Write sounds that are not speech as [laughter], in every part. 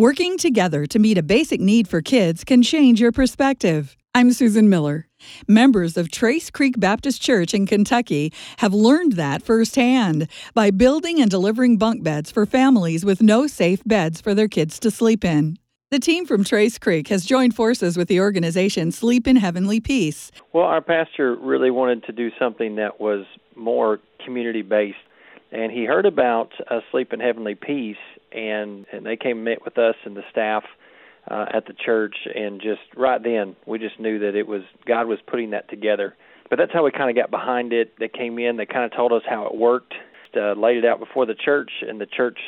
Working together to meet a basic need for kids can change your perspective. I'm Susan Miller. Members of Trace Creek Baptist Church in Kentucky have learned that firsthand by building and delivering bunk beds for families with no safe beds for their kids to sleep in. The team from Trace Creek has joined forces with the organization Sleep in Heavenly Peace. Well, our pastor really wanted to do something that was more community based, and he heard about uh, Sleep in Heavenly Peace, and and they came and met with us and the staff uh, at the church, and just right then we just knew that it was God was putting that together. But that's how we kind of got behind it. They came in, they kind of told us how it worked, uh, laid it out before the church, and the church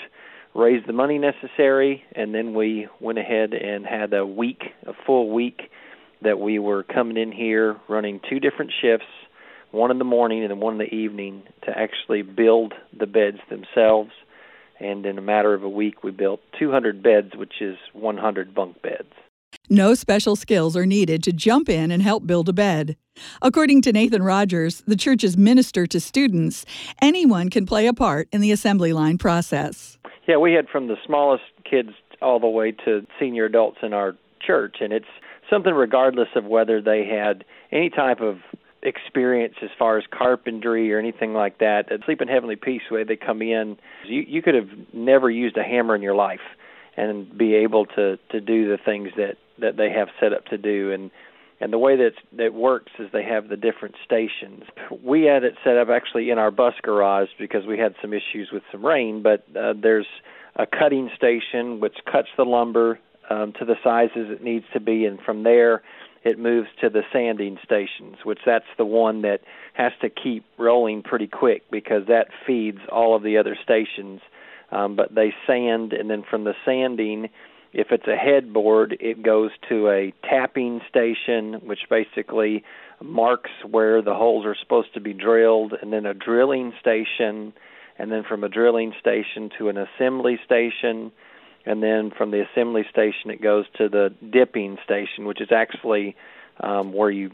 raised the money necessary, and then we went ahead and had a week, a full week, that we were coming in here running two different shifts, one in the morning and then one in the evening, to actually build the beds themselves. And in a matter of a week, we built 200 beds, which is 100 bunk beds. No special skills are needed to jump in and help build a bed. According to Nathan Rogers, the church's minister to students, anyone can play a part in the assembly line process. Yeah, we had from the smallest kids all the way to senior adults in our church, and it's something regardless of whether they had any type of experience as far as carpentry or anything like that. At Sleep in Heavenly Peace, the way they come in, you you could have never used a hammer in your life and be able to to do the things that that they have set up to do and and the way that that works is they have the different stations. We had it set up actually in our bus garage because we had some issues with some rain. But uh, there's a cutting station which cuts the lumber um, to the sizes it needs to be, and from there it moves to the sanding stations, which that's the one that has to keep rolling pretty quick because that feeds all of the other stations. Um, but they sand, and then from the sanding if it's a headboard, it goes to a tapping station, which basically marks where the holes are supposed to be drilled, and then a drilling station, and then from a drilling station to an assembly station, and then from the assembly station it goes to the dipping station, which is actually um, where you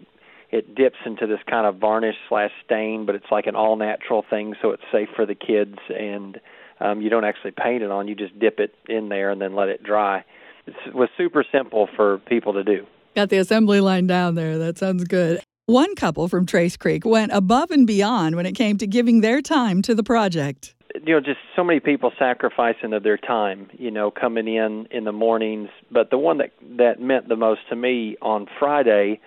it dips into this kind of varnish slash stain, but it's like an all natural thing, so it's safe for the kids and um, you don't actually paint it on; you just dip it in there and then let it dry. It was super simple for people to do. Got the assembly line down there. That sounds good. One couple from Trace Creek went above and beyond when it came to giving their time to the project. You know, just so many people sacrificing of their time, you know, coming in in the mornings. But the one that that meant the most to me on Friday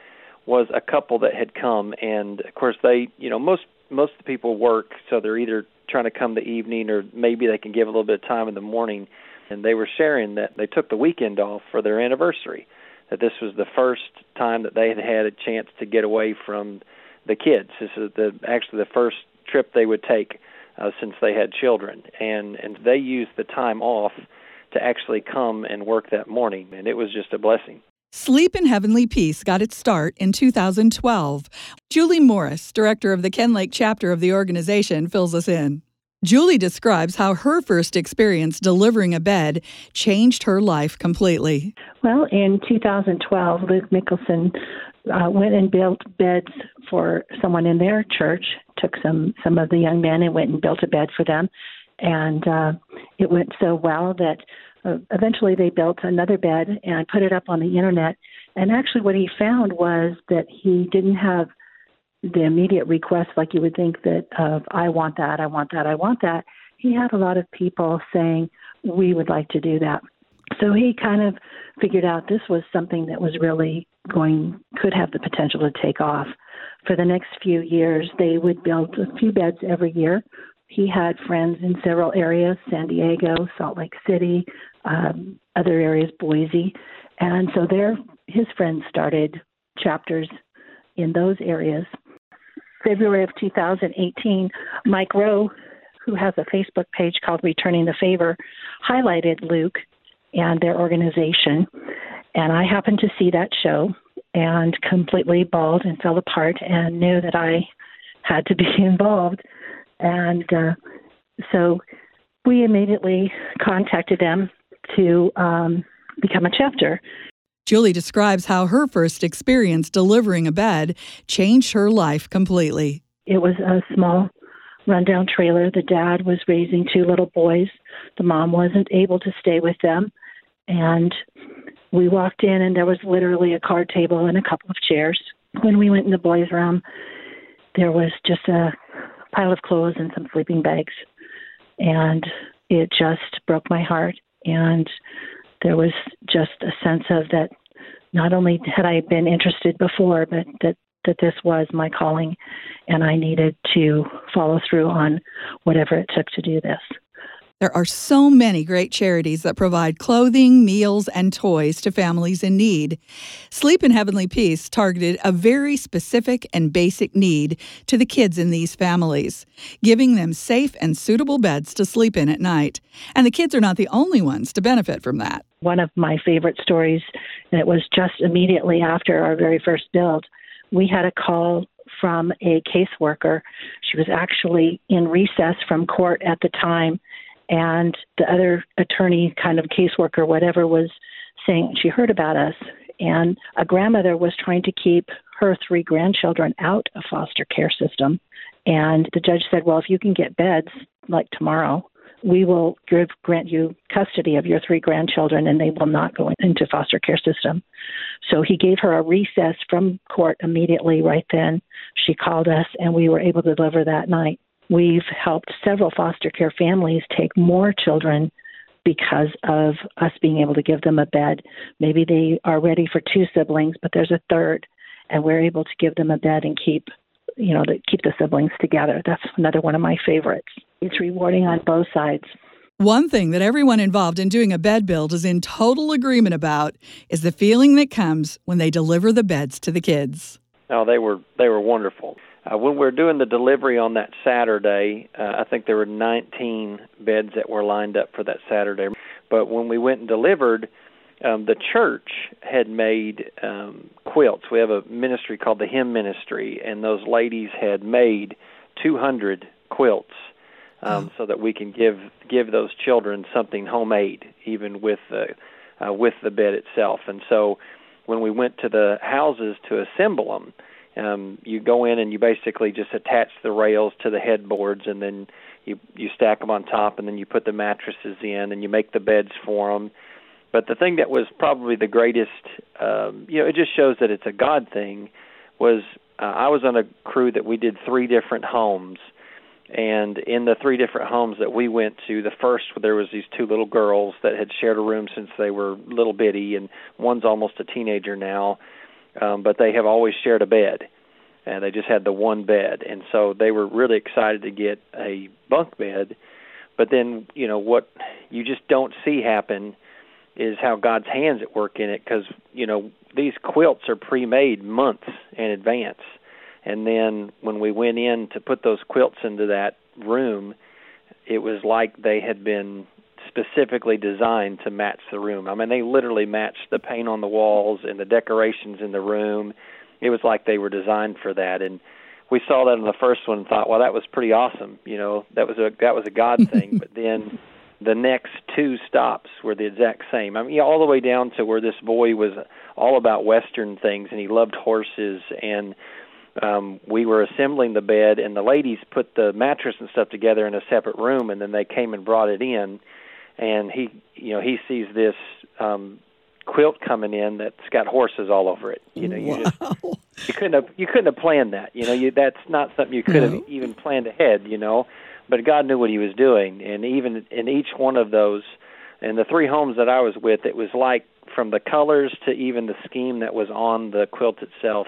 was a couple that had come, and of course they, you know, most most of the people work, so they're either trying to come the evening or maybe they can give a little bit of time in the morning. And they were sharing that they took the weekend off for their anniversary. That this was the first time that they had had a chance to get away from the kids. This is the actually the first trip they would take uh, since they had children, and and they used the time off to actually come and work that morning, and it was just a blessing. Sleep in Heavenly Peace got its start in 2012. Julie Morris, director of the Ken Lake chapter of the organization, fills us in. Julie describes how her first experience delivering a bed changed her life completely. Well, in 2012, Luke Mickelson uh, went and built beds for someone in their church. Took some some of the young men and went and built a bed for them, and uh, it went so well that uh, eventually they built another bed and put it up on the internet. And actually, what he found was that he didn't have the immediate request like you would think that of I want that, I want that, I want that. He had a lot of people saying we would like to do that. So he kind of figured out this was something that was really going could have the potential to take off. For the next few years, they would build a few beds every year. He had friends in several areas San Diego, Salt Lake City, um, other areas, Boise. And so there, his friends started chapters in those areas. February of 2018, Mike Rowe, who has a Facebook page called Returning the Favor, highlighted Luke and their organization. And I happened to see that show and completely bawled and fell apart and knew that I had to be [laughs] involved. And uh, so we immediately contacted them to um, become a chapter. Julie describes how her first experience delivering a bed changed her life completely. It was a small rundown trailer. The dad was raising two little boys. The mom wasn't able to stay with them. And we walked in, and there was literally a card table and a couple of chairs. When we went in the boys' room, there was just a pile of clothes and some sleeping bags. And it just broke my heart. And there was just a sense of that not only had I been interested before, but that that this was my calling and I needed to follow through on whatever it took to do this. There are so many great charities that provide clothing, meals, and toys to families in need. Sleep in Heavenly Peace targeted a very specific and basic need to the kids in these families, giving them safe and suitable beds to sleep in at night. And the kids are not the only ones to benefit from that. One of my favorite stories, and it was just immediately after our very first build, we had a call from a caseworker. She was actually in recess from court at the time and the other attorney, kind of caseworker, whatever, was saying she heard about us. And a grandmother was trying to keep her three grandchildren out of foster care system. And the judge said, Well, if you can get beds like tomorrow, we will give, grant you custody of your three grandchildren and they will not go into foster care system. So he gave her a recess from court immediately right then. She called us and we were able to deliver that night. We've helped several foster care families take more children because of us being able to give them a bed. Maybe they are ready for two siblings, but there's a third, and we're able to give them a bed and keep, you know, to keep the siblings together. That's another one of my favorites. It's rewarding on both sides. One thing that everyone involved in doing a bed build is in total agreement about is the feeling that comes when they deliver the beds to the kids. Oh, they were they were wonderful. Uh, when we were doing the delivery on that Saturday, uh, I think there were 19 beds that were lined up for that Saturday. But when we went and delivered, um, the church had made um, quilts. We have a ministry called the Hymn Ministry, and those ladies had made 200 quilts um, oh. so that we can give give those children something homemade, even with the uh, with the bed itself. And so, when we went to the houses to assemble them um, you go in and you basically just attach the rails to the headboards and then you you stack them on top and then you put the mattresses in and you make the beds for them but the thing that was probably the greatest um you know it just shows that it's a god thing was uh, I was on a crew that we did three different homes. And in the three different homes that we went to the first there was these two little girls that had shared a room since they were little bitty and one's almost a teenager now um, but they have always shared a bed, and they just had the one bed, and so they were really excited to get a bunk bed. But then, you know, what you just don't see happen is how God's hands at work in it, because you know these quilts are pre-made months in advance, and then when we went in to put those quilts into that room, it was like they had been specifically designed to match the room. I mean, they literally matched the paint on the walls and the decorations in the room. It was like they were designed for that, and we saw that in the first one and thought, well, that was pretty awesome. You know, that was a that was a God [laughs] thing. but then the next two stops were the exact same. I mean, all the way down to where this boy was all about Western things, and he loved horses and um we were assembling the bed and the ladies put the mattress and stuff together in a separate room and then they came and brought it in and he you know he sees this um quilt coming in that's got horses all over it you know you wow. just [laughs] you couldn't have you couldn't have planned that you know you that's not something you could no. have even planned ahead you know but god knew what he was doing and even in each one of those and the three homes that i was with it was like from the colors to even the scheme that was on the quilt itself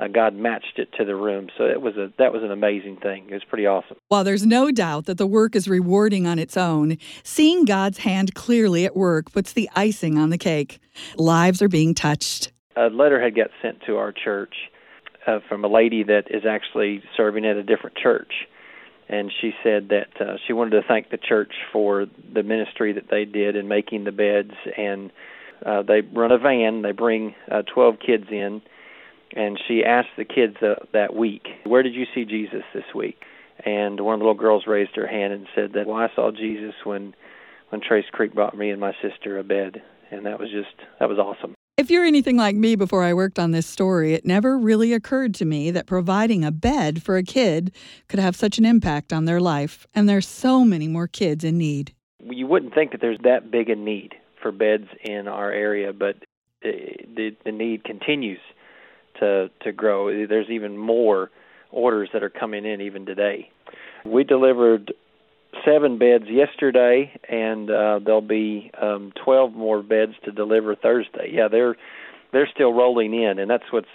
uh, God matched it to the room. So it was a that was an amazing thing. It was pretty awesome. While there's no doubt that the work is rewarding on its own, seeing God's hand clearly at work puts the icing on the cake. Lives are being touched. A letter had got sent to our church uh, from a lady that is actually serving at a different church. And she said that uh, she wanted to thank the church for the ministry that they did in making the beds. And uh, they run a van. They bring uh, 12 kids in and she asked the kids uh, that week, "Where did you see Jesus this week?" And one of the little girls raised her hand and said that, "Well, I saw Jesus when when Trace Creek brought me and my sister a bed." And that was just that was awesome. If you're anything like me before I worked on this story, it never really occurred to me that providing a bed for a kid could have such an impact on their life. And there's so many more kids in need. You wouldn't think that there's that big a need for beds in our area, but the the need continues to to grow. There's even more orders that are coming in even today. We delivered seven beds yesterday, and uh, there'll be um, 12 more beds to deliver Thursday. Yeah, they're they're still rolling in, and that's what's.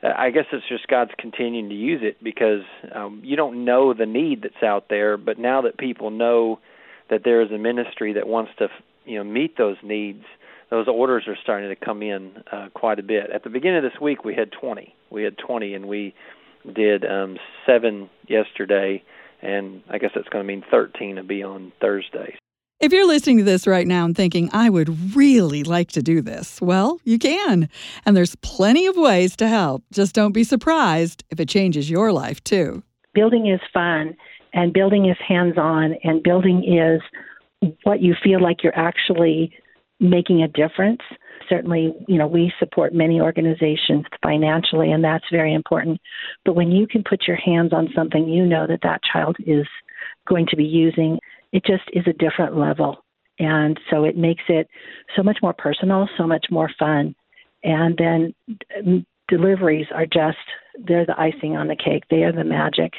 I guess it's just God's continuing to use it because um, you don't know the need that's out there, but now that people know that there is a ministry that wants to, you know, meet those needs, those orders are starting to come in uh, quite a bit. At the beginning of this week, we had 20. We had 20, and we did um, seven yesterday, and I guess that's going to mean 13 to be on Thursday. If you're listening to this right now and thinking, I would really like to do this, well, you can. And there's plenty of ways to help. Just don't be surprised if it changes your life, too. Building is fun, and building is hands on, and building is what you feel like you're actually making a difference. Certainly, you know, we support many organizations financially, and that's very important. But when you can put your hands on something you know that that child is going to be using, it just is a different level. And so it makes it so much more personal, so much more fun. And then mm, deliveries are just, they're the icing on the cake. They are the magic.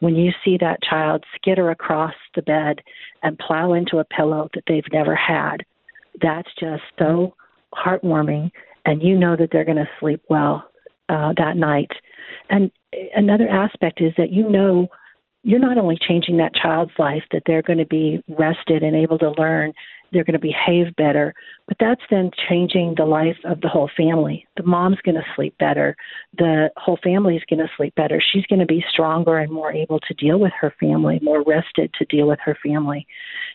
When you see that child skitter across the bed and plow into a pillow that they've never had, that's just so heartwarming, and you know that they're going to sleep well uh, that night. And another aspect is that you know you're not only changing that child's life, that they're going to be rested and able to learn, they're going to behave better, but that's then changing the life of the whole family. The mom's going to sleep better, the whole family is going to sleep better. She's going to be stronger and more able to deal with her family, more rested to deal with her family.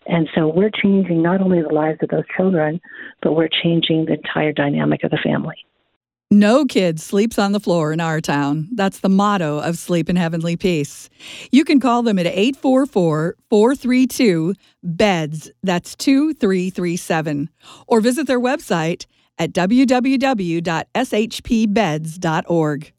And so we're changing not only the lives of those children, but we're changing the entire dynamic of the family. No kid sleeps on the floor in our town. That's the motto of Sleep in Heavenly Peace. You can call them at 844 432 BEDS. That's 2337. Or visit their website at www.shpbeds.org.